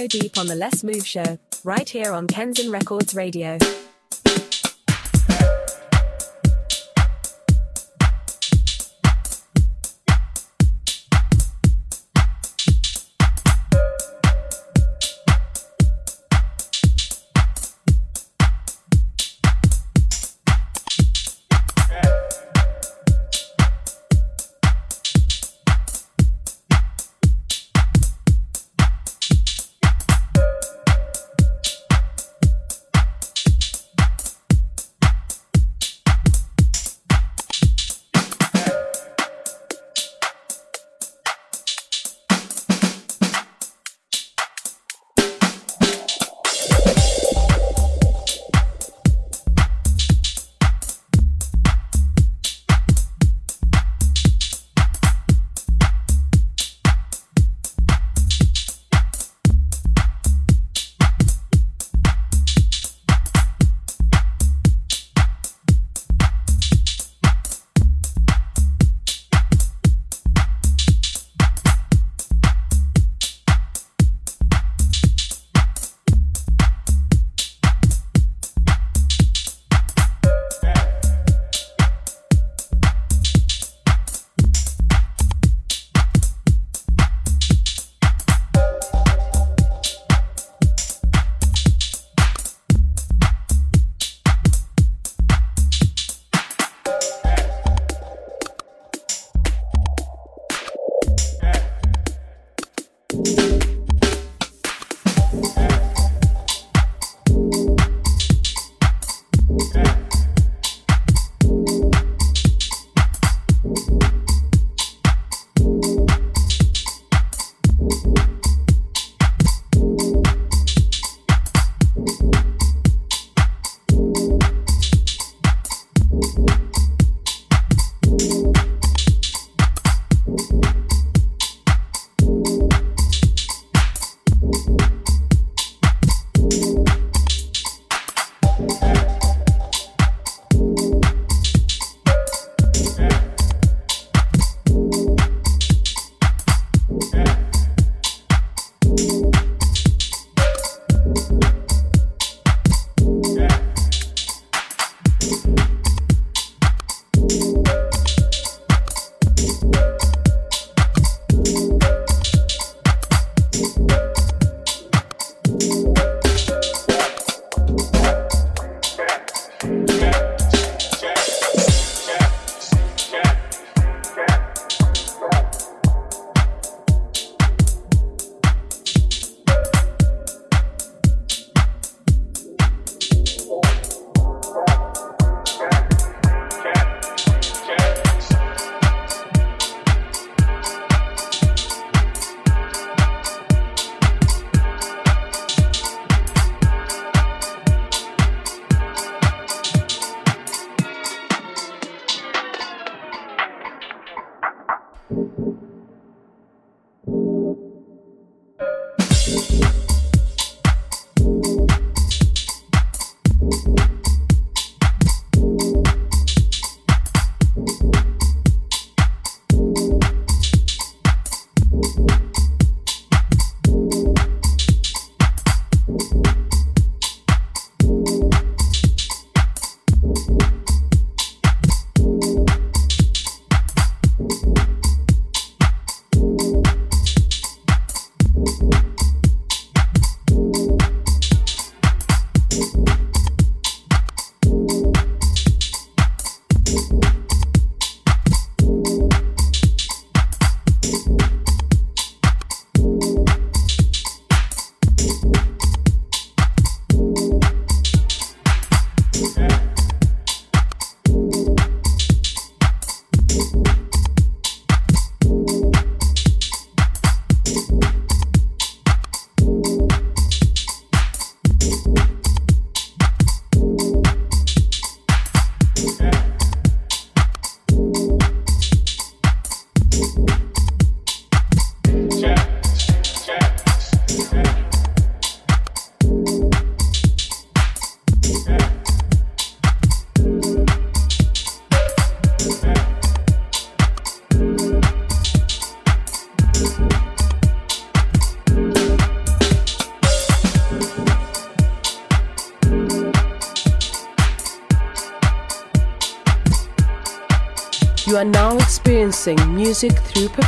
go deep on the LesMove show, right here on Kanzen Records Radio.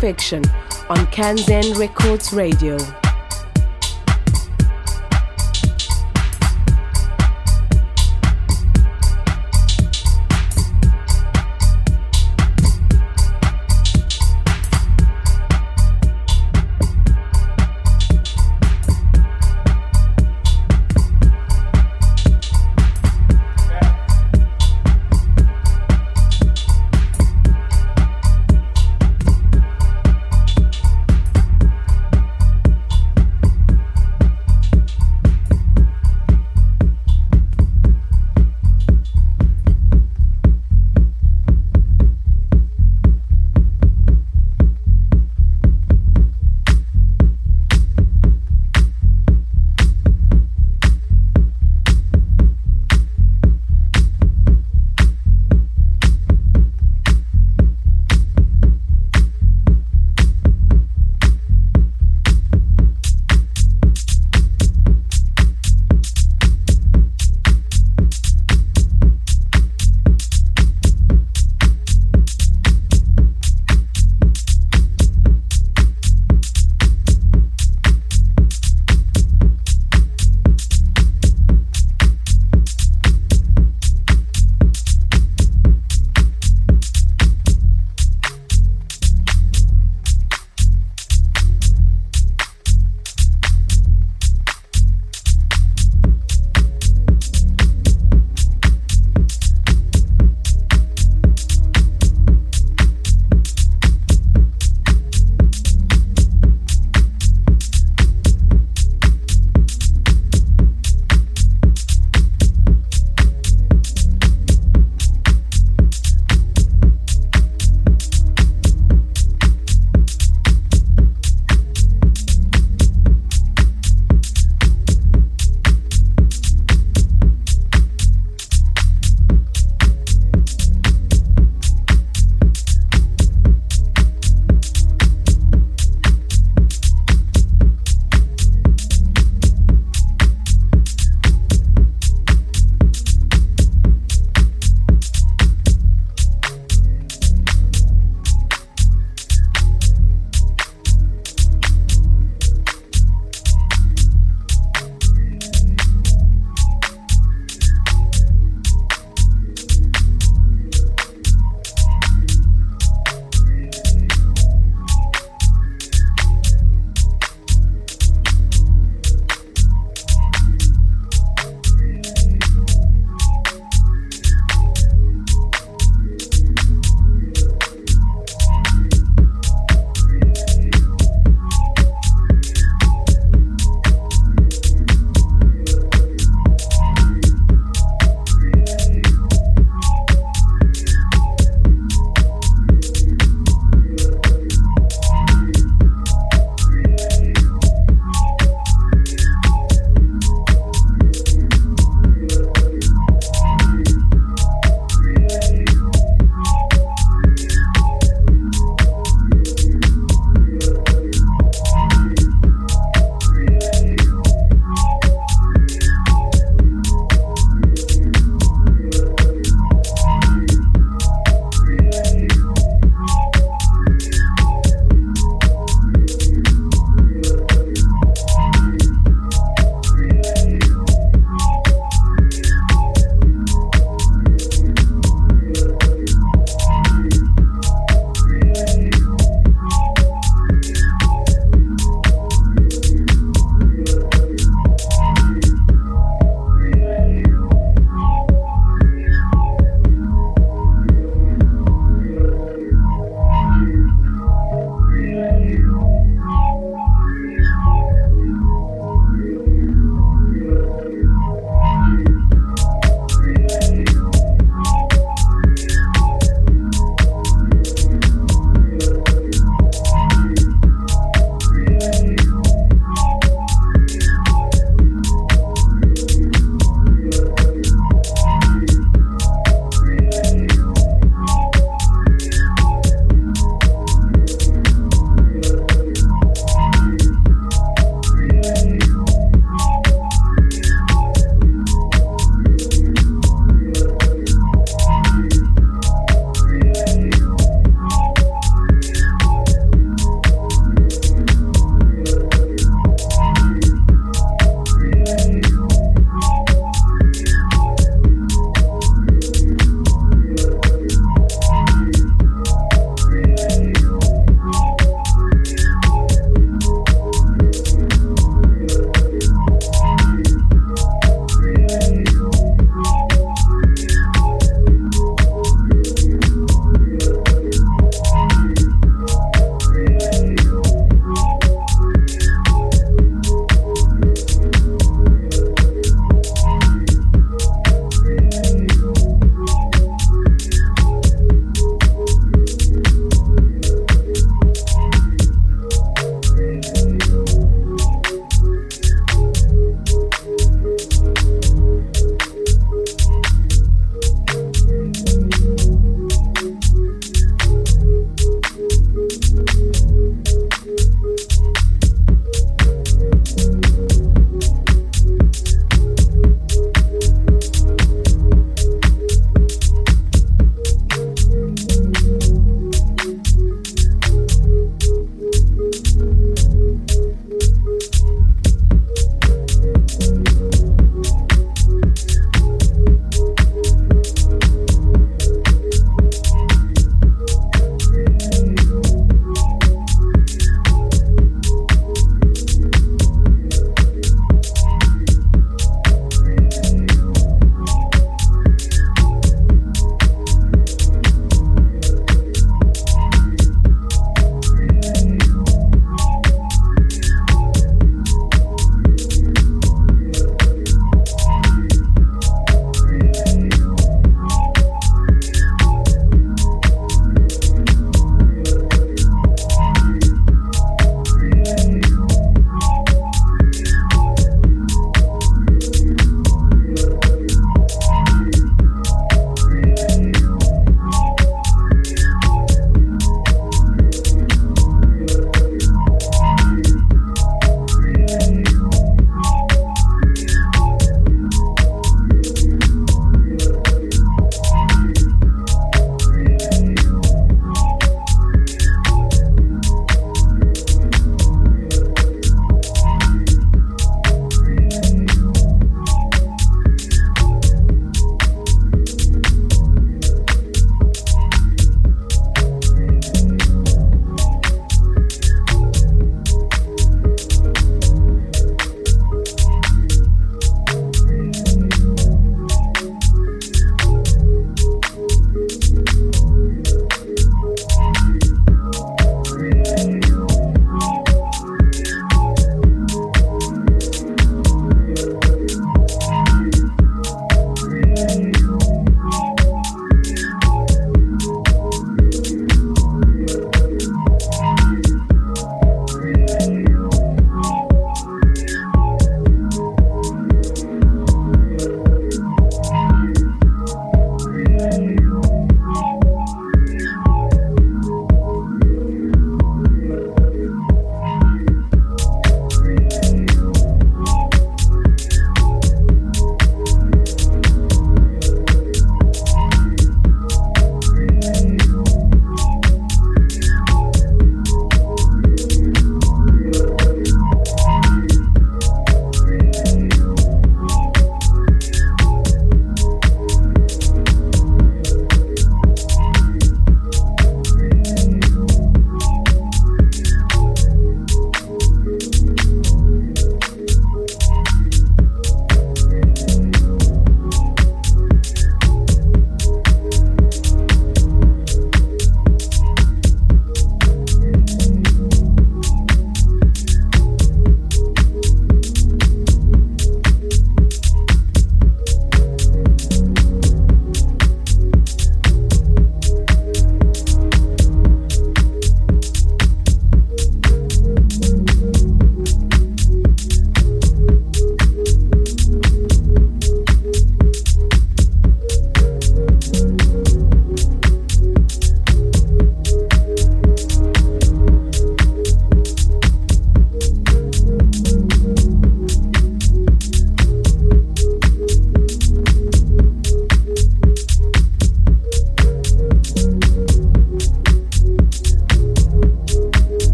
Perfection on Kanzen Records Radio.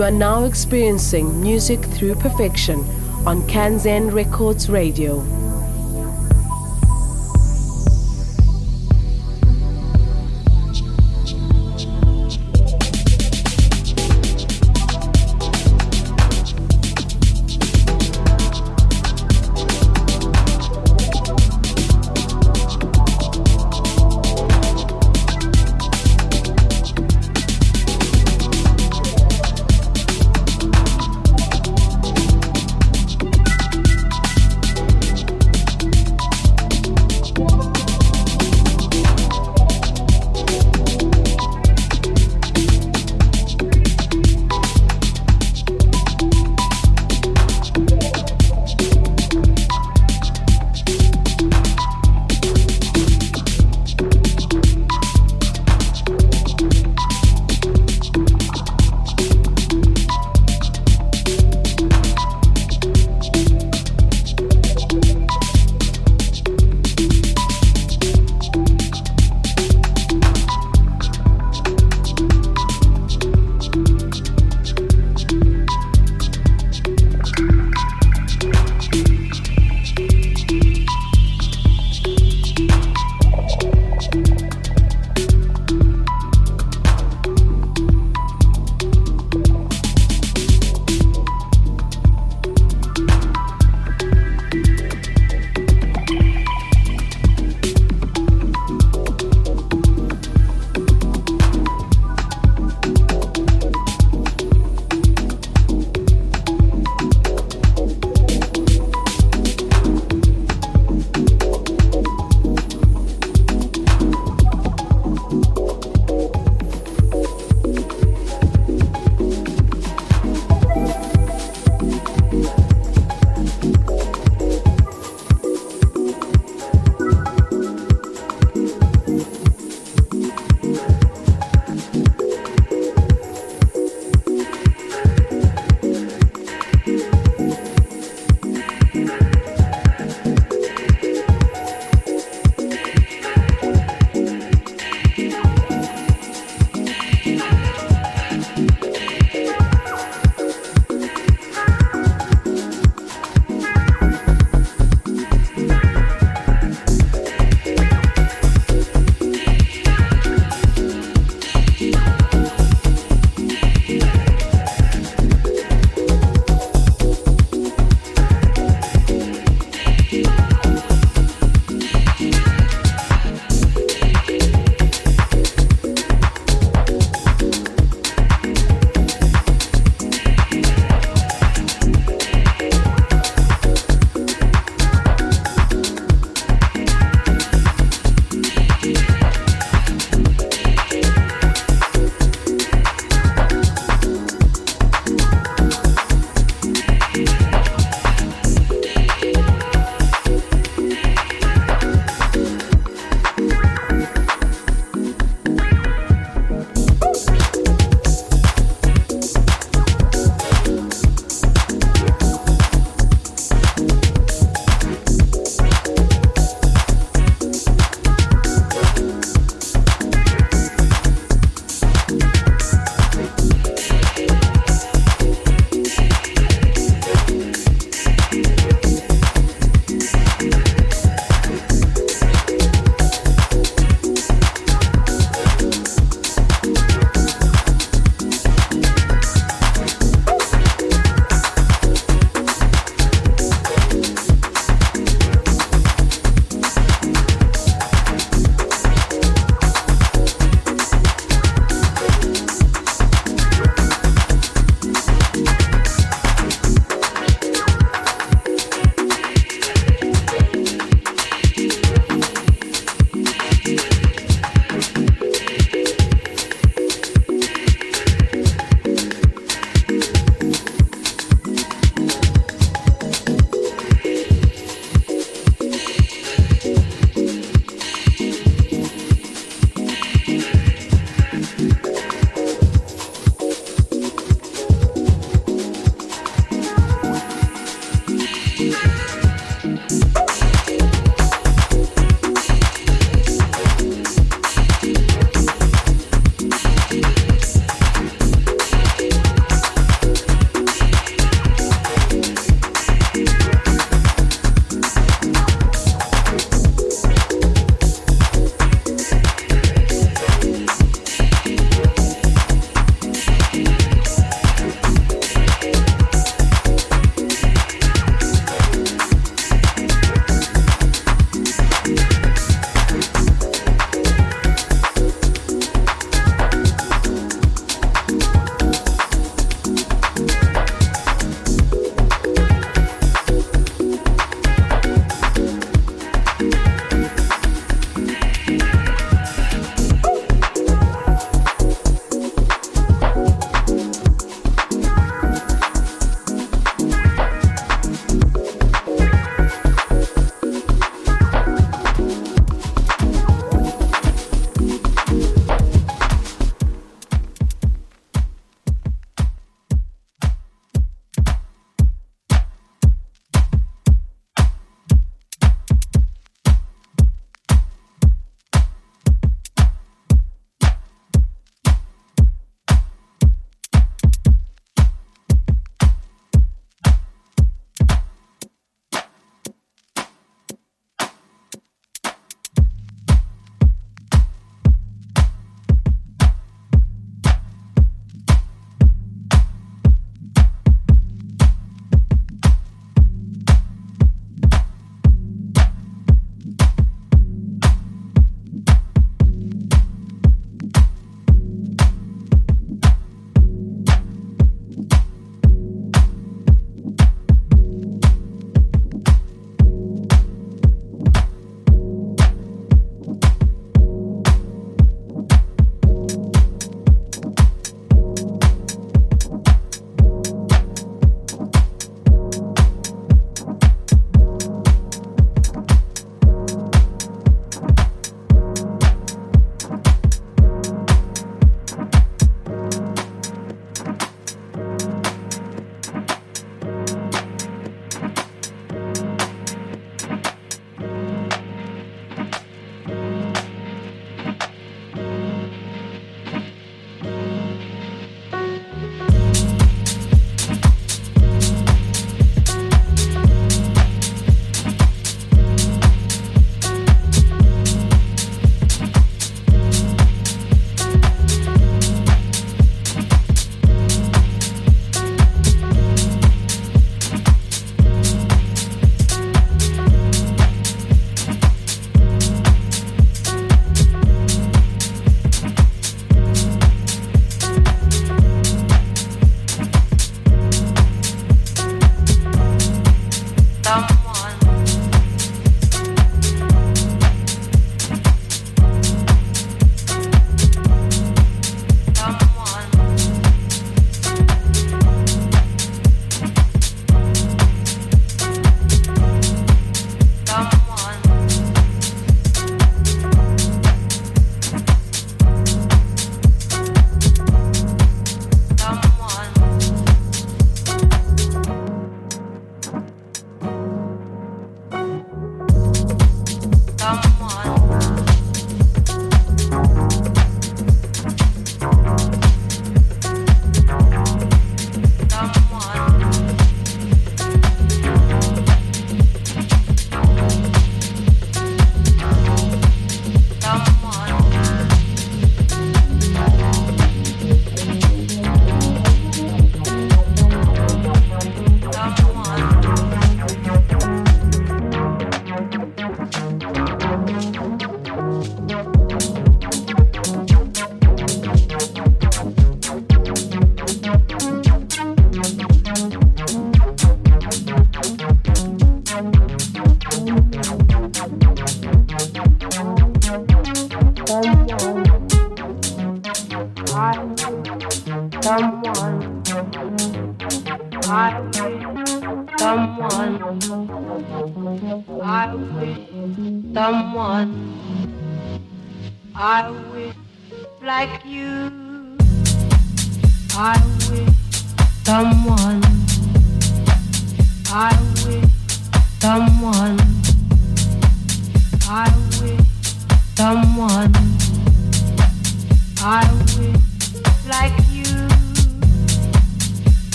You are now experiencing music through perfection on Kanzen Records Radio.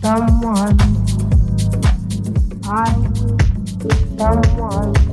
someone. I someone.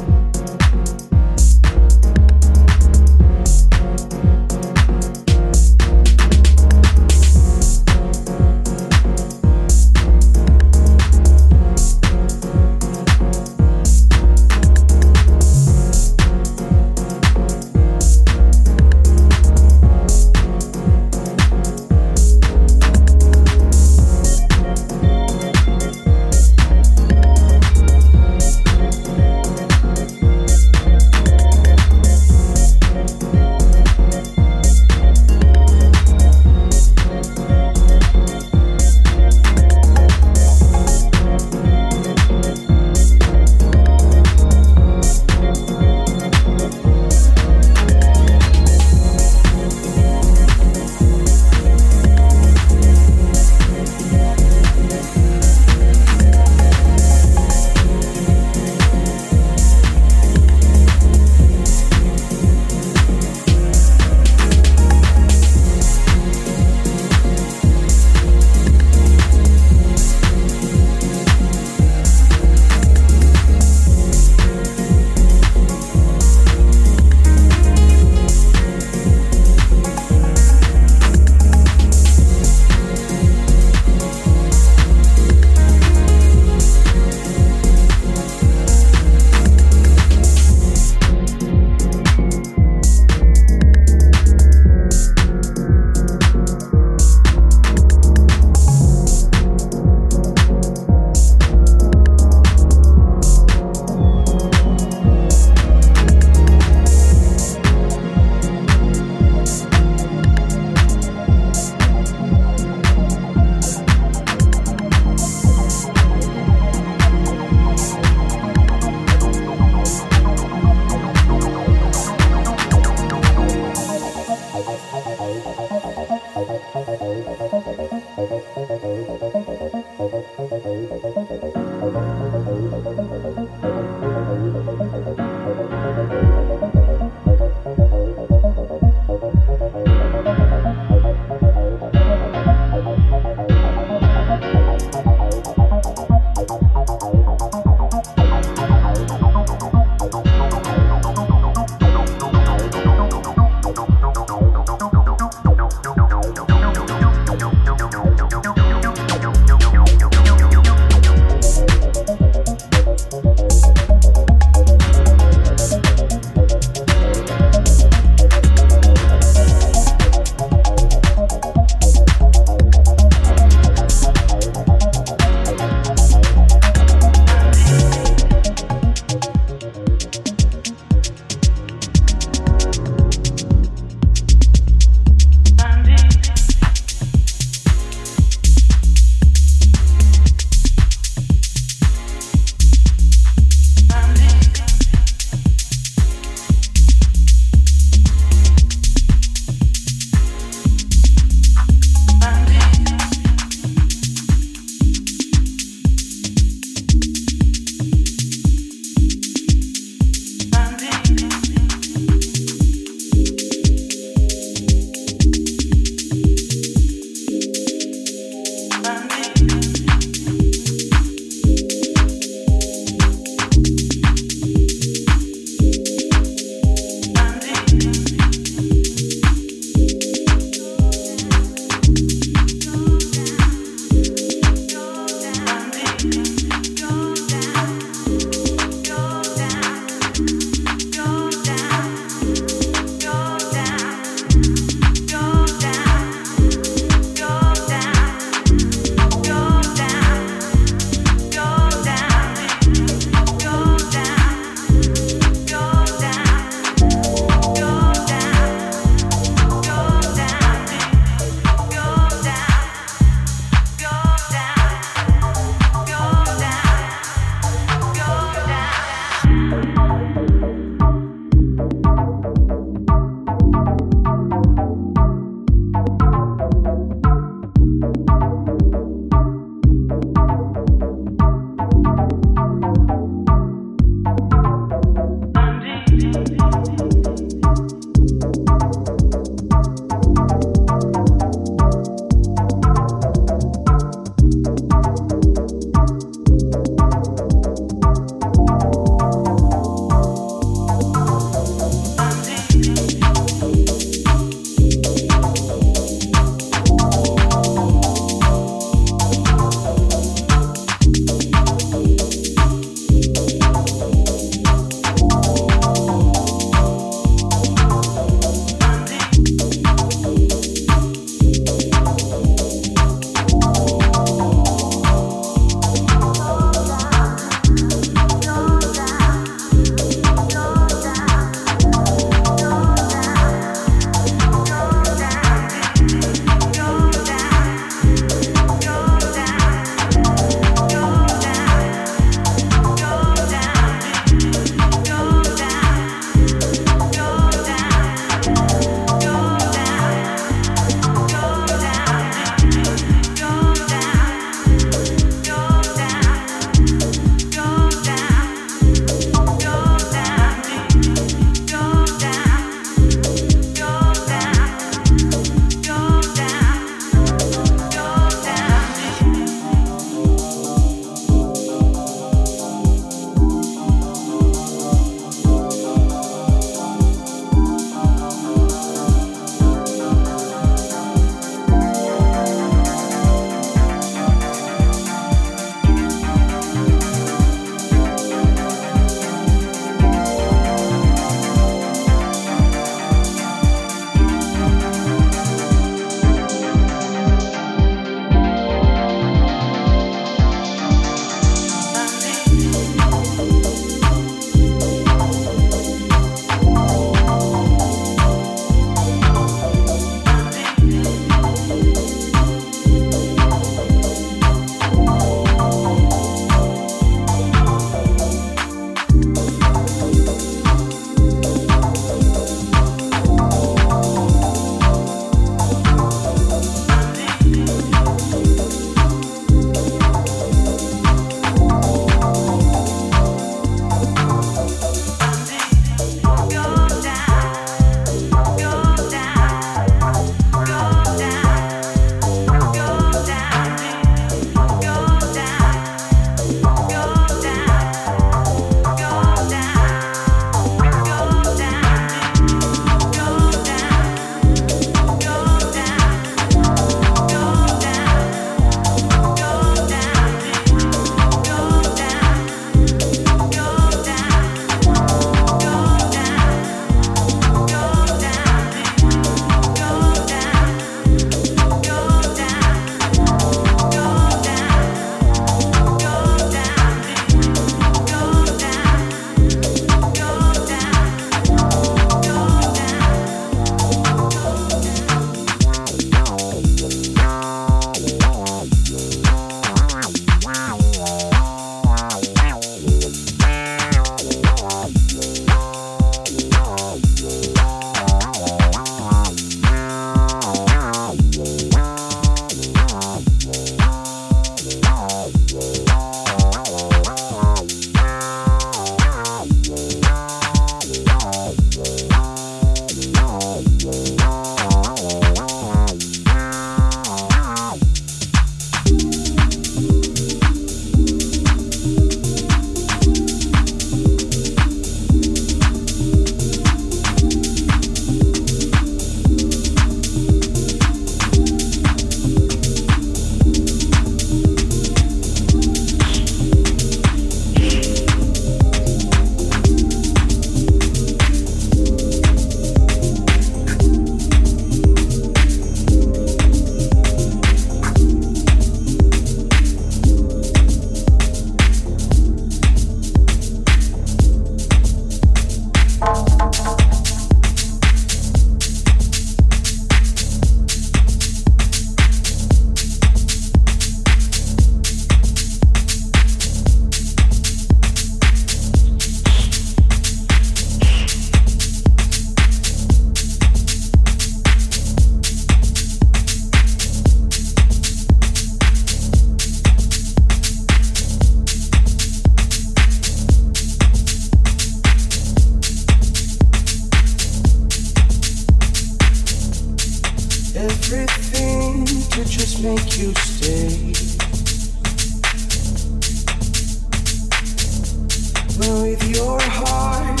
with your heart,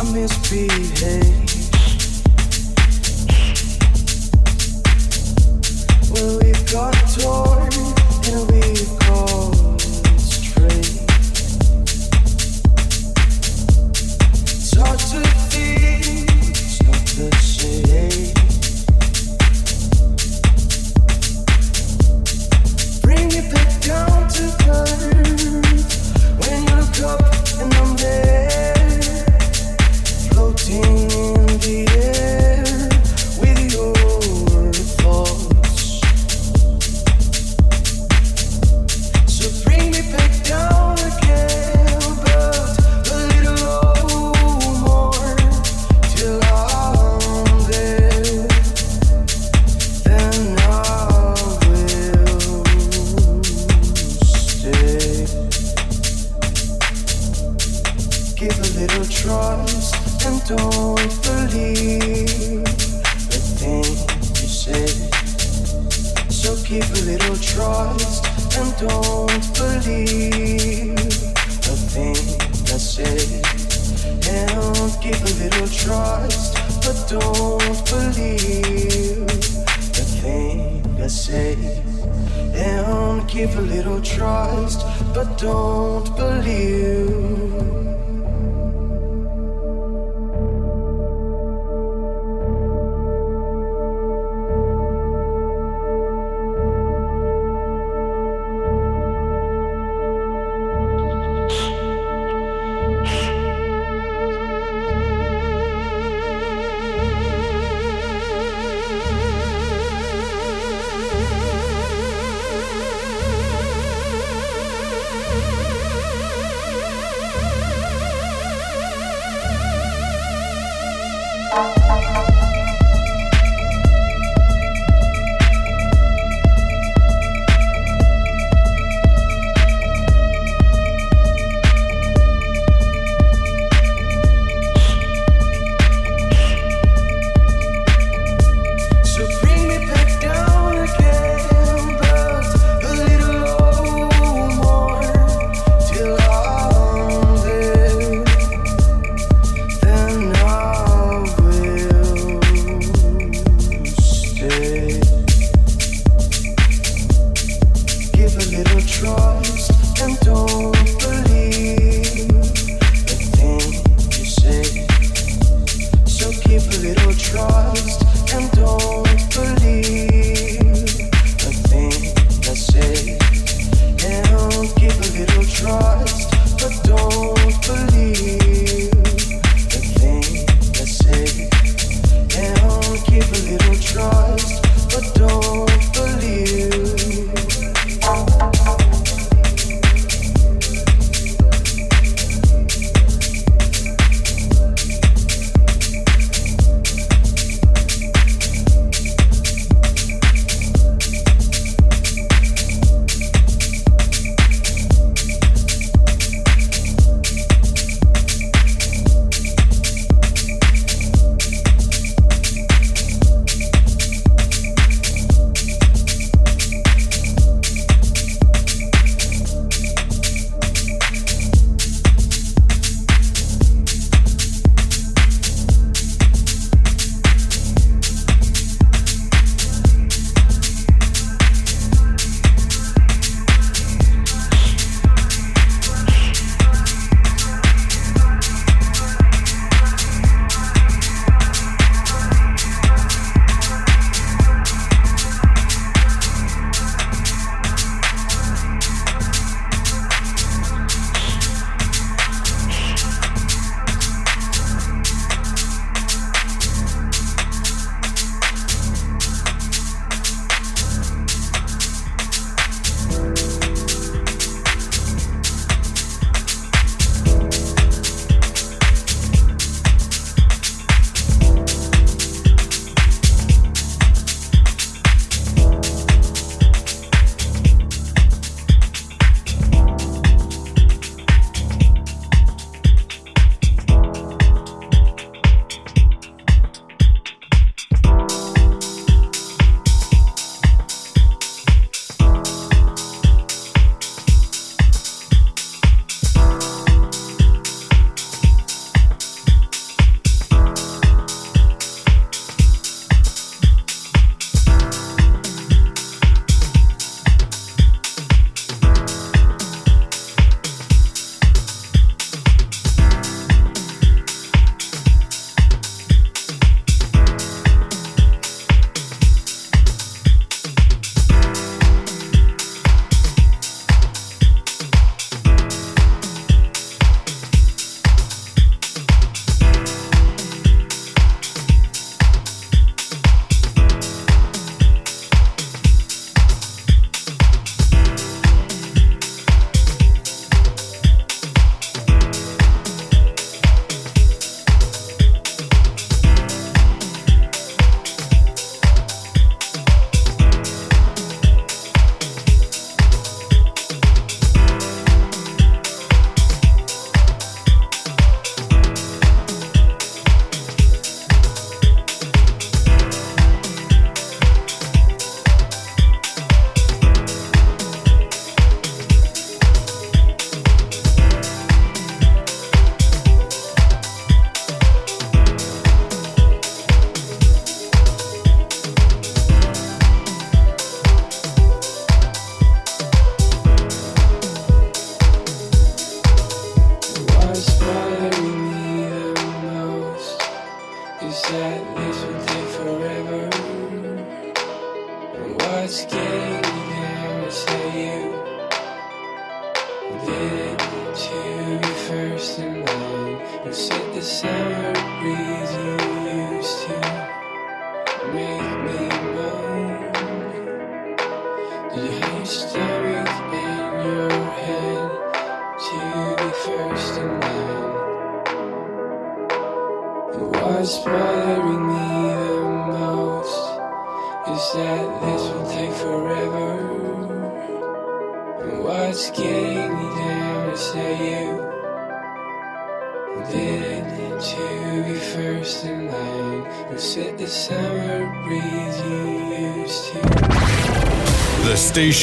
I misbehave.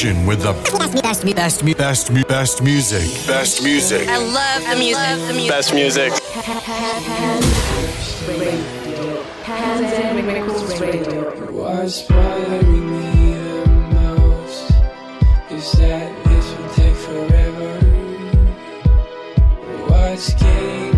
station with the best, best, best, best, music. Best music. I love the music. Best music. Kanzen Records Radio. What's bothering me the most is that this will take forever. What's getting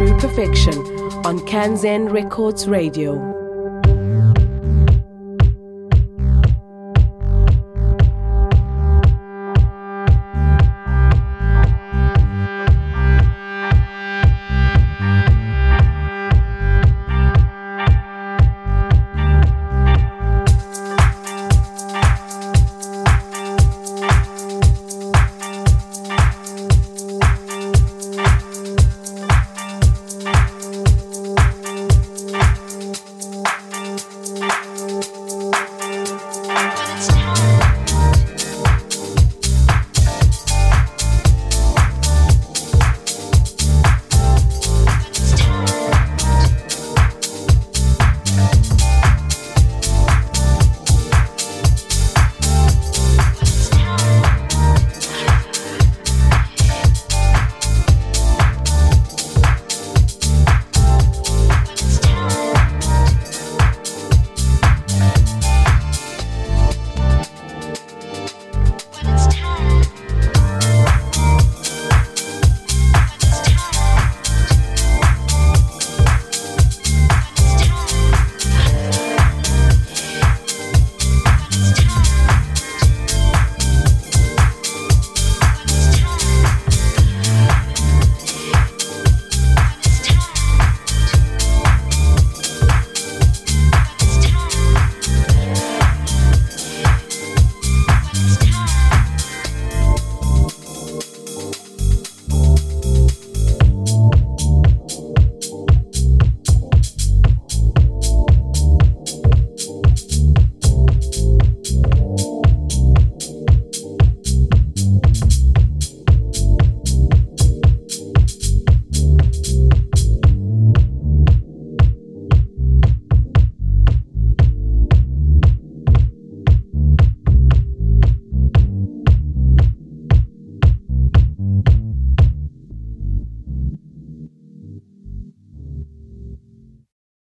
through perfection on Kanzen Records Radio.